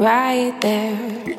right there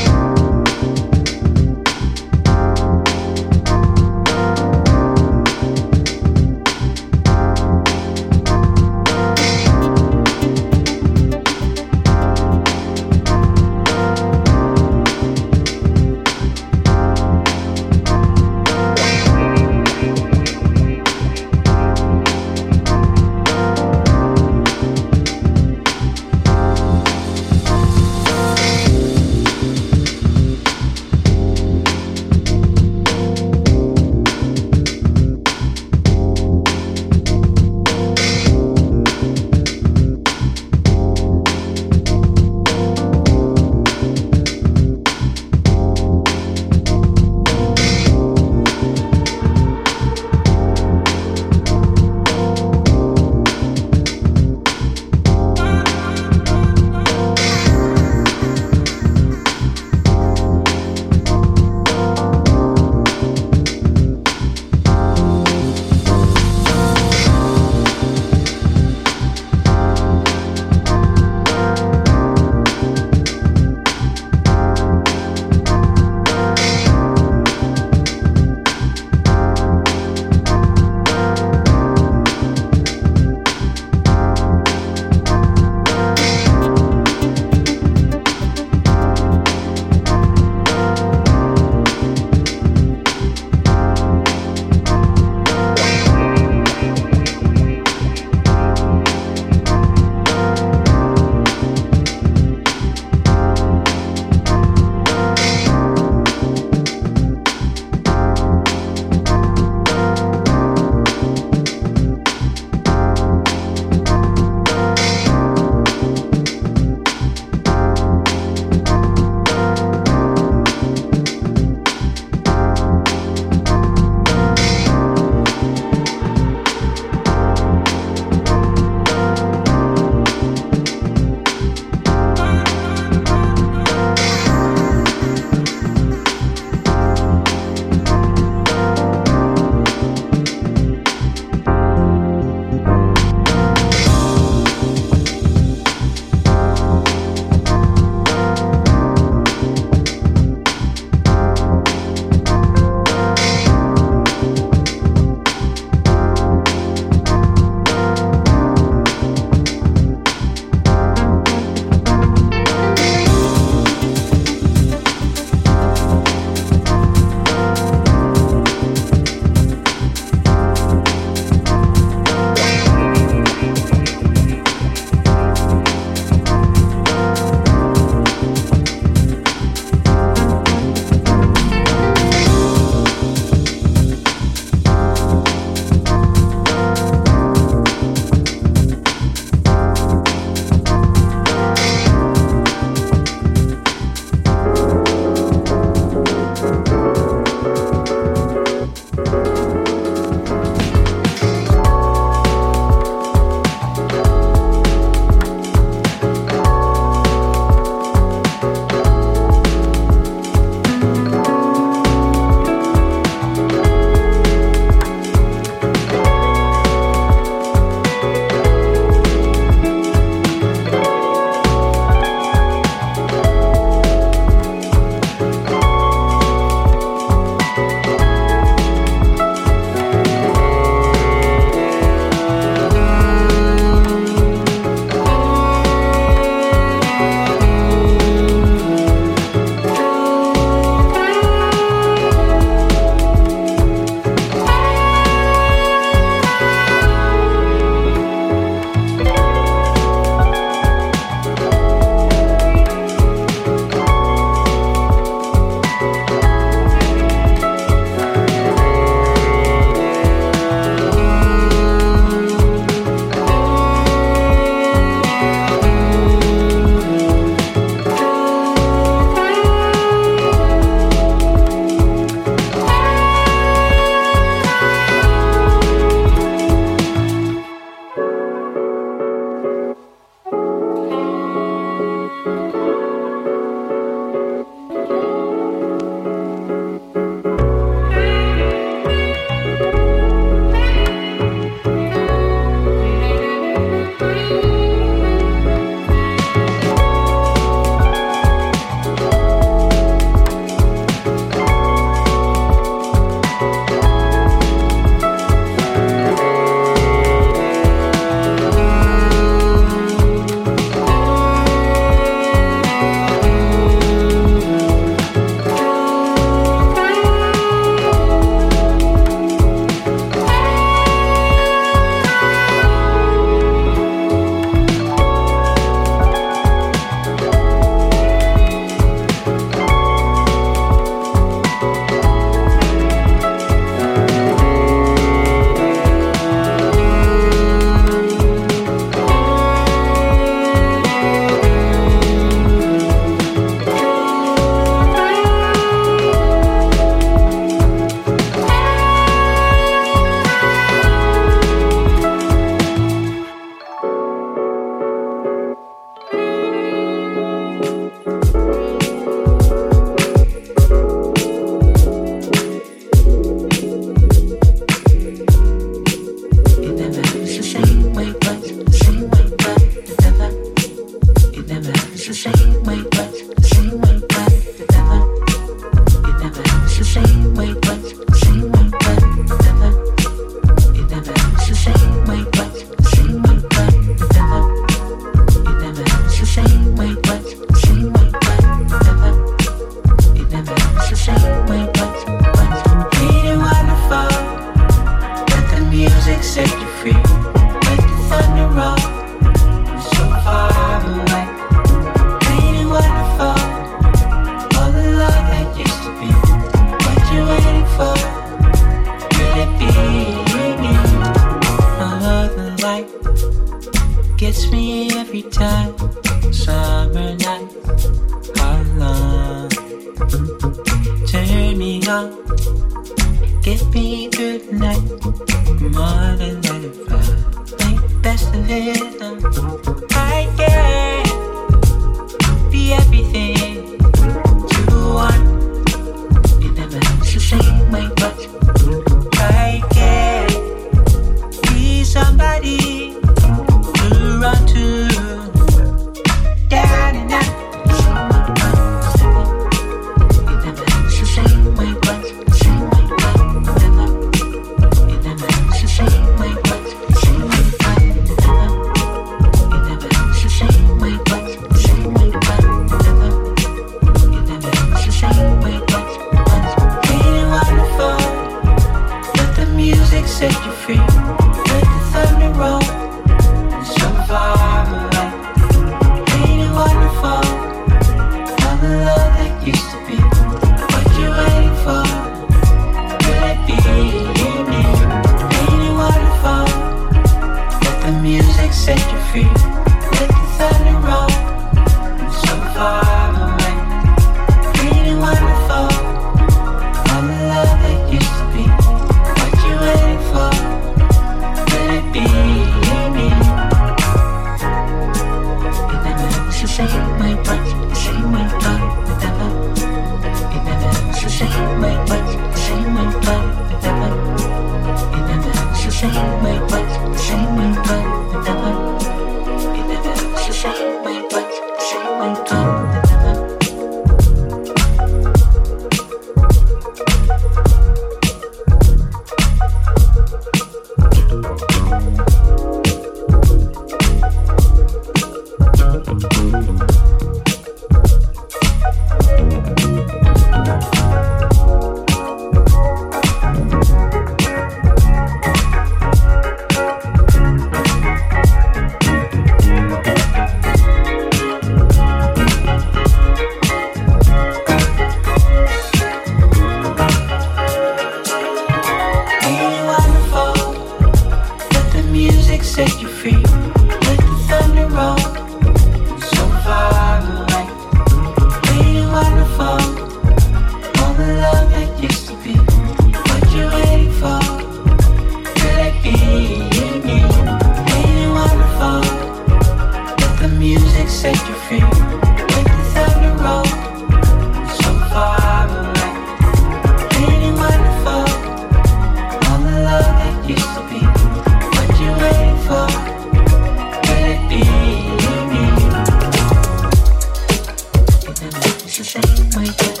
my God.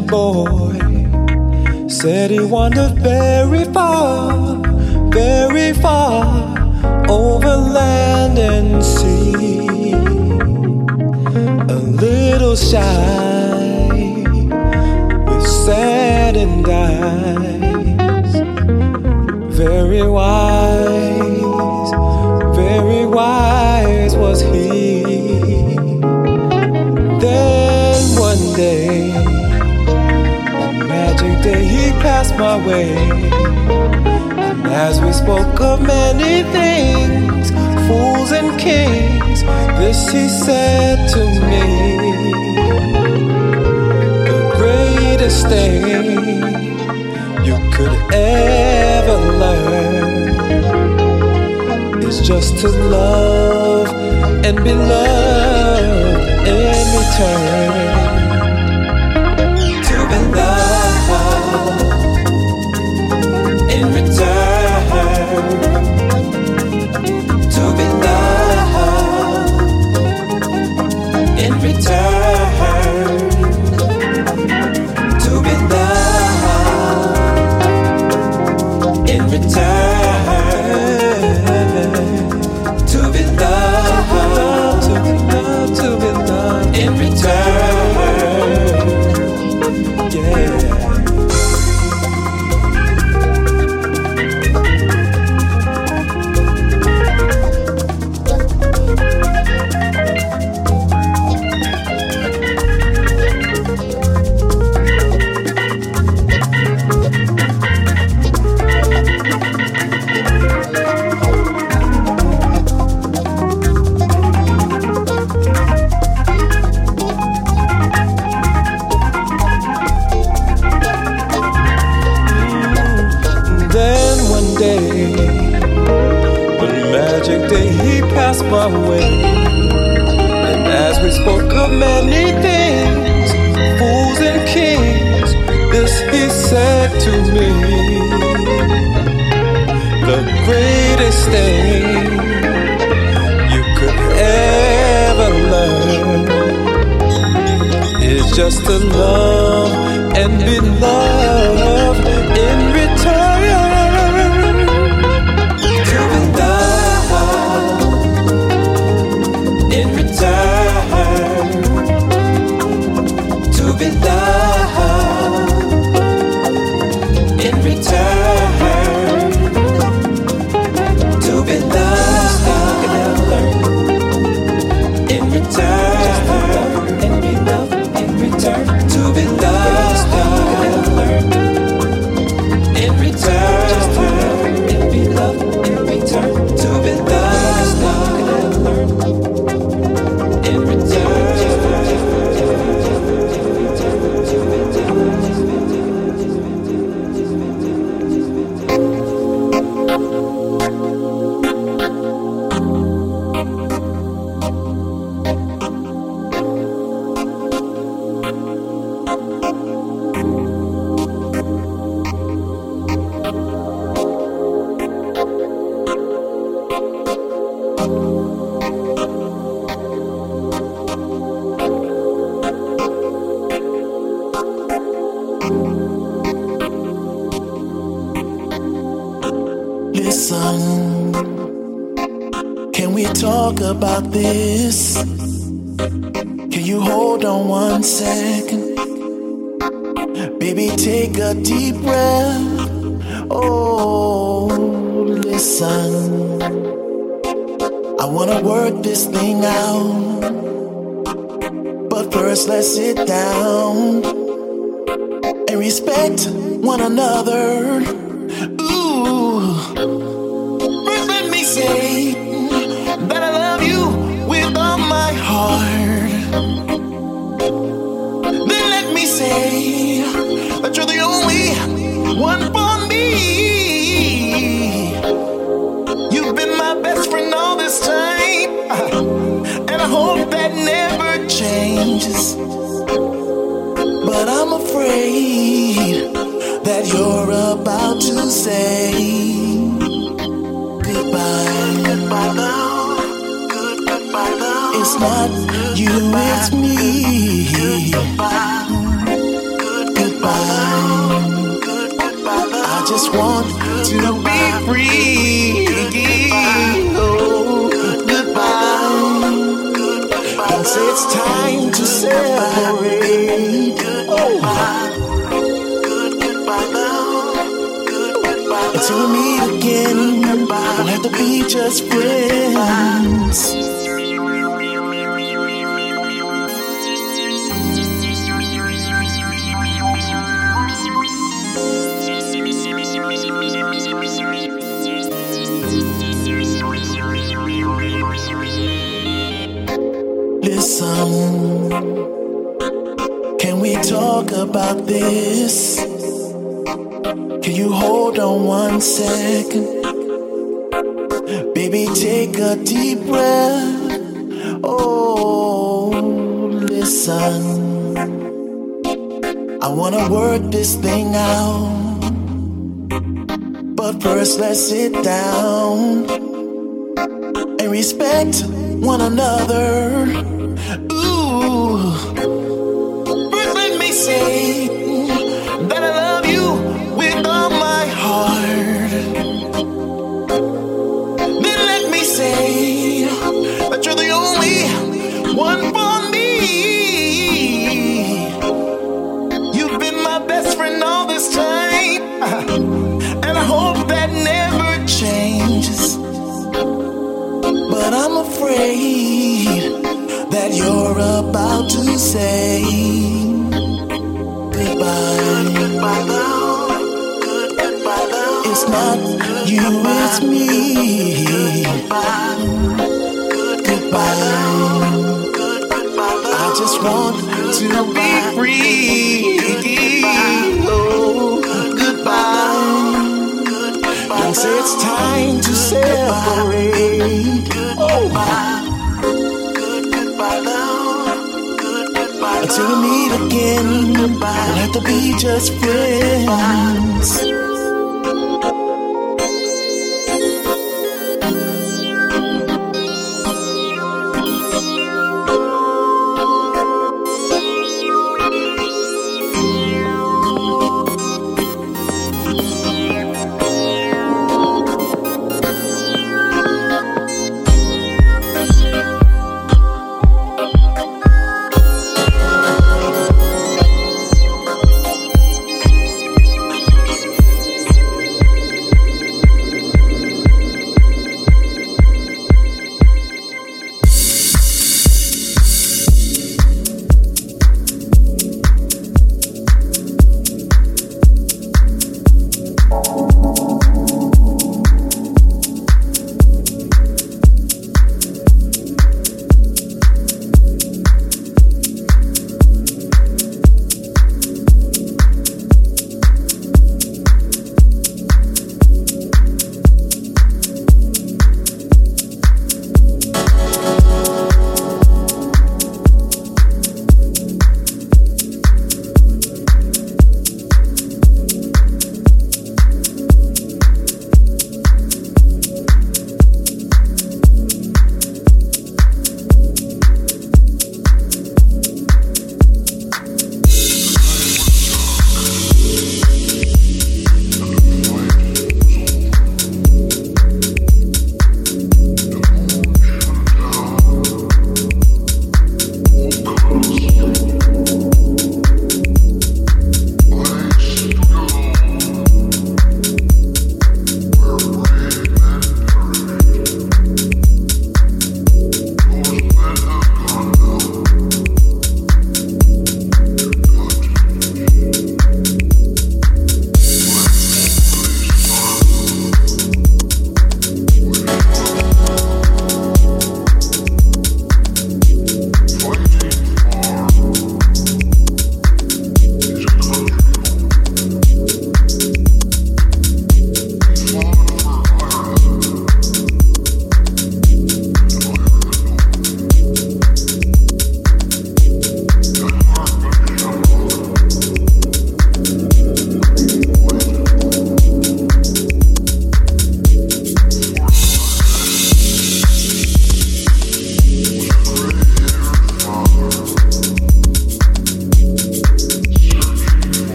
little boy said he wandered very far, very far over land and sea. A little shy my way. And as we spoke of many things, fools and kings, this he said to me. The greatest thing you could ever learn is just to love and be loved in return. just a love and about this? Can you hold on one second? Baby, take a deep breath. Oh, listen. I wanna work this thing out. But first, let's sit down and respect one another. not you, it's me. Goodbye. Goodbye. Goodbye. I just want to be free. Oh, goodbye. And say it's time to separate. Oh. Until we meet again, we'll have to be just friends. Can you hold on one second? Baby, take a deep breath. Oh, listen. I wanna work this thing out. But first, let's sit down and respect one another.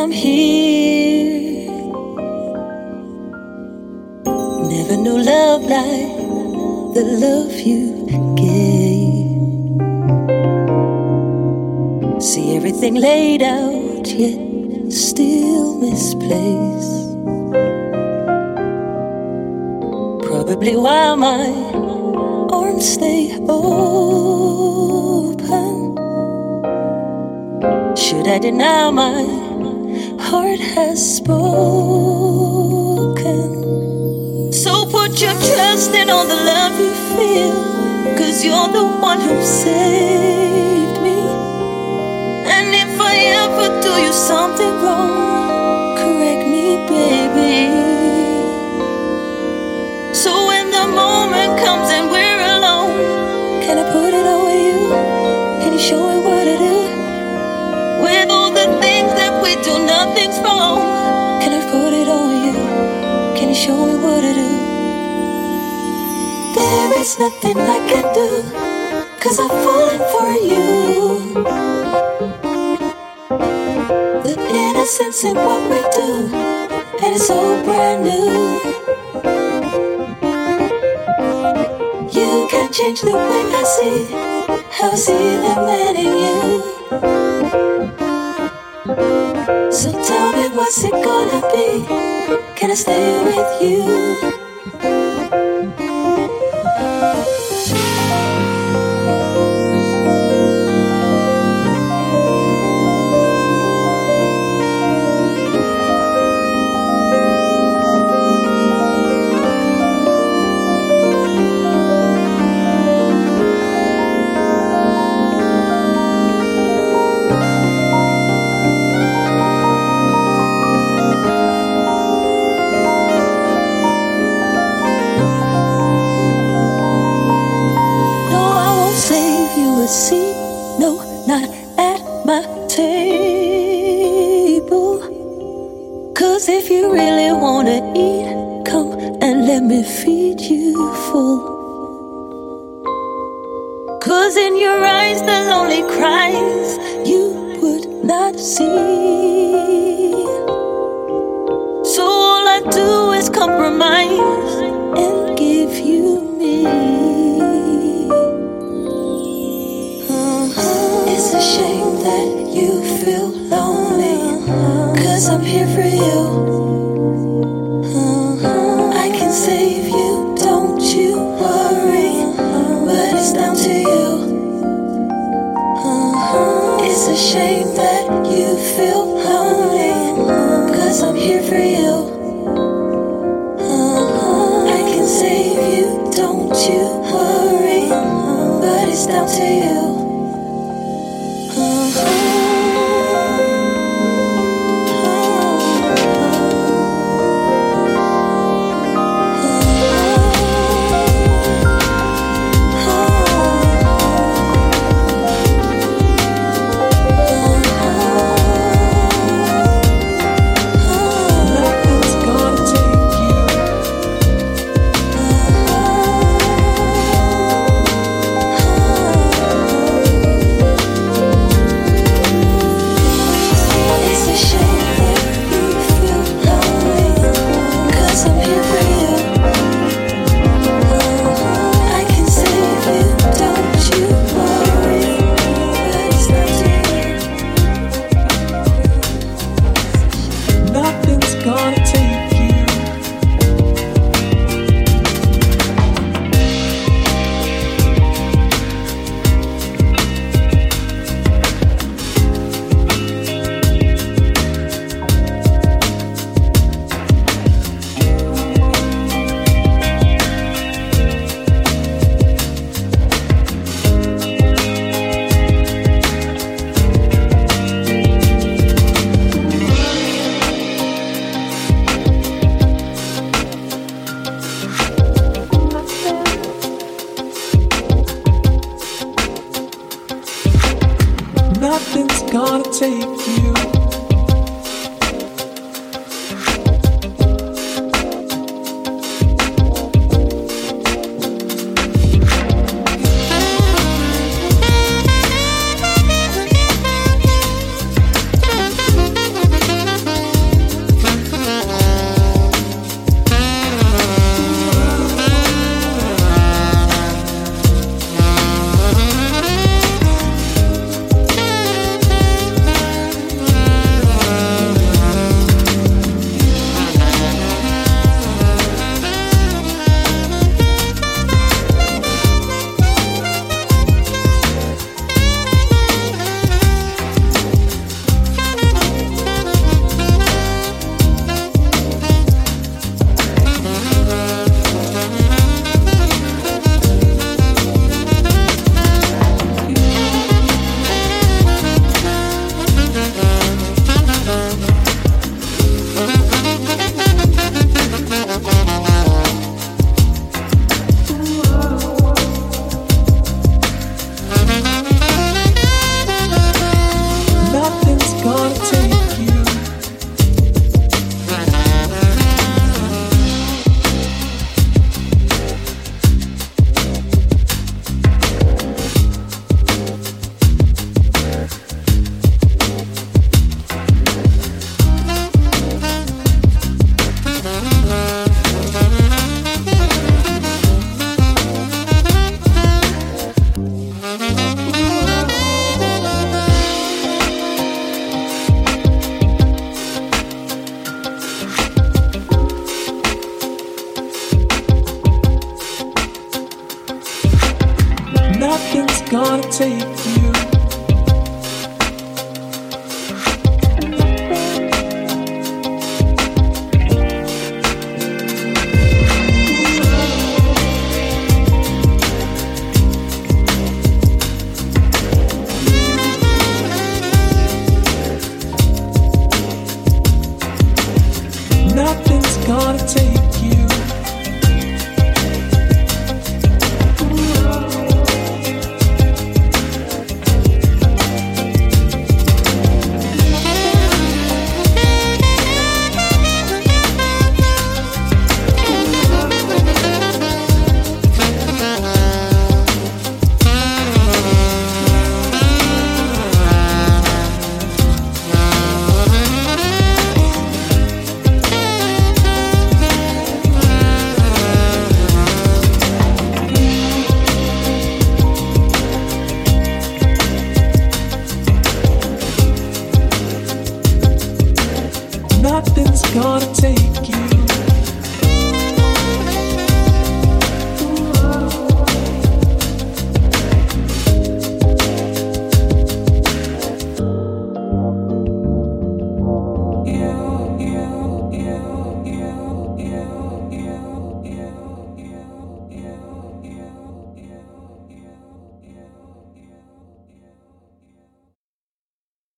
I'm here. Never knew love like the love you gave. See everything laid out, yet still misplaced. Probably why my arms stay open? Should I deny my put your trust in all the love you feel, cause you're the one who saved me. And if I ever do you something wrong, correct me, baby. So when the moment comes and we're alone, can I put it on you? Can you show me what to do? With all the things that we do, nothing's wrong. Can I put it on you? Can you show me what to do? There is nothing I can do, cause I'm falling for you. The innocence in what we do, and it's so brand new. You can change the way I see how I see the man in you. So tell me what's it gonna be? Can I stay with you?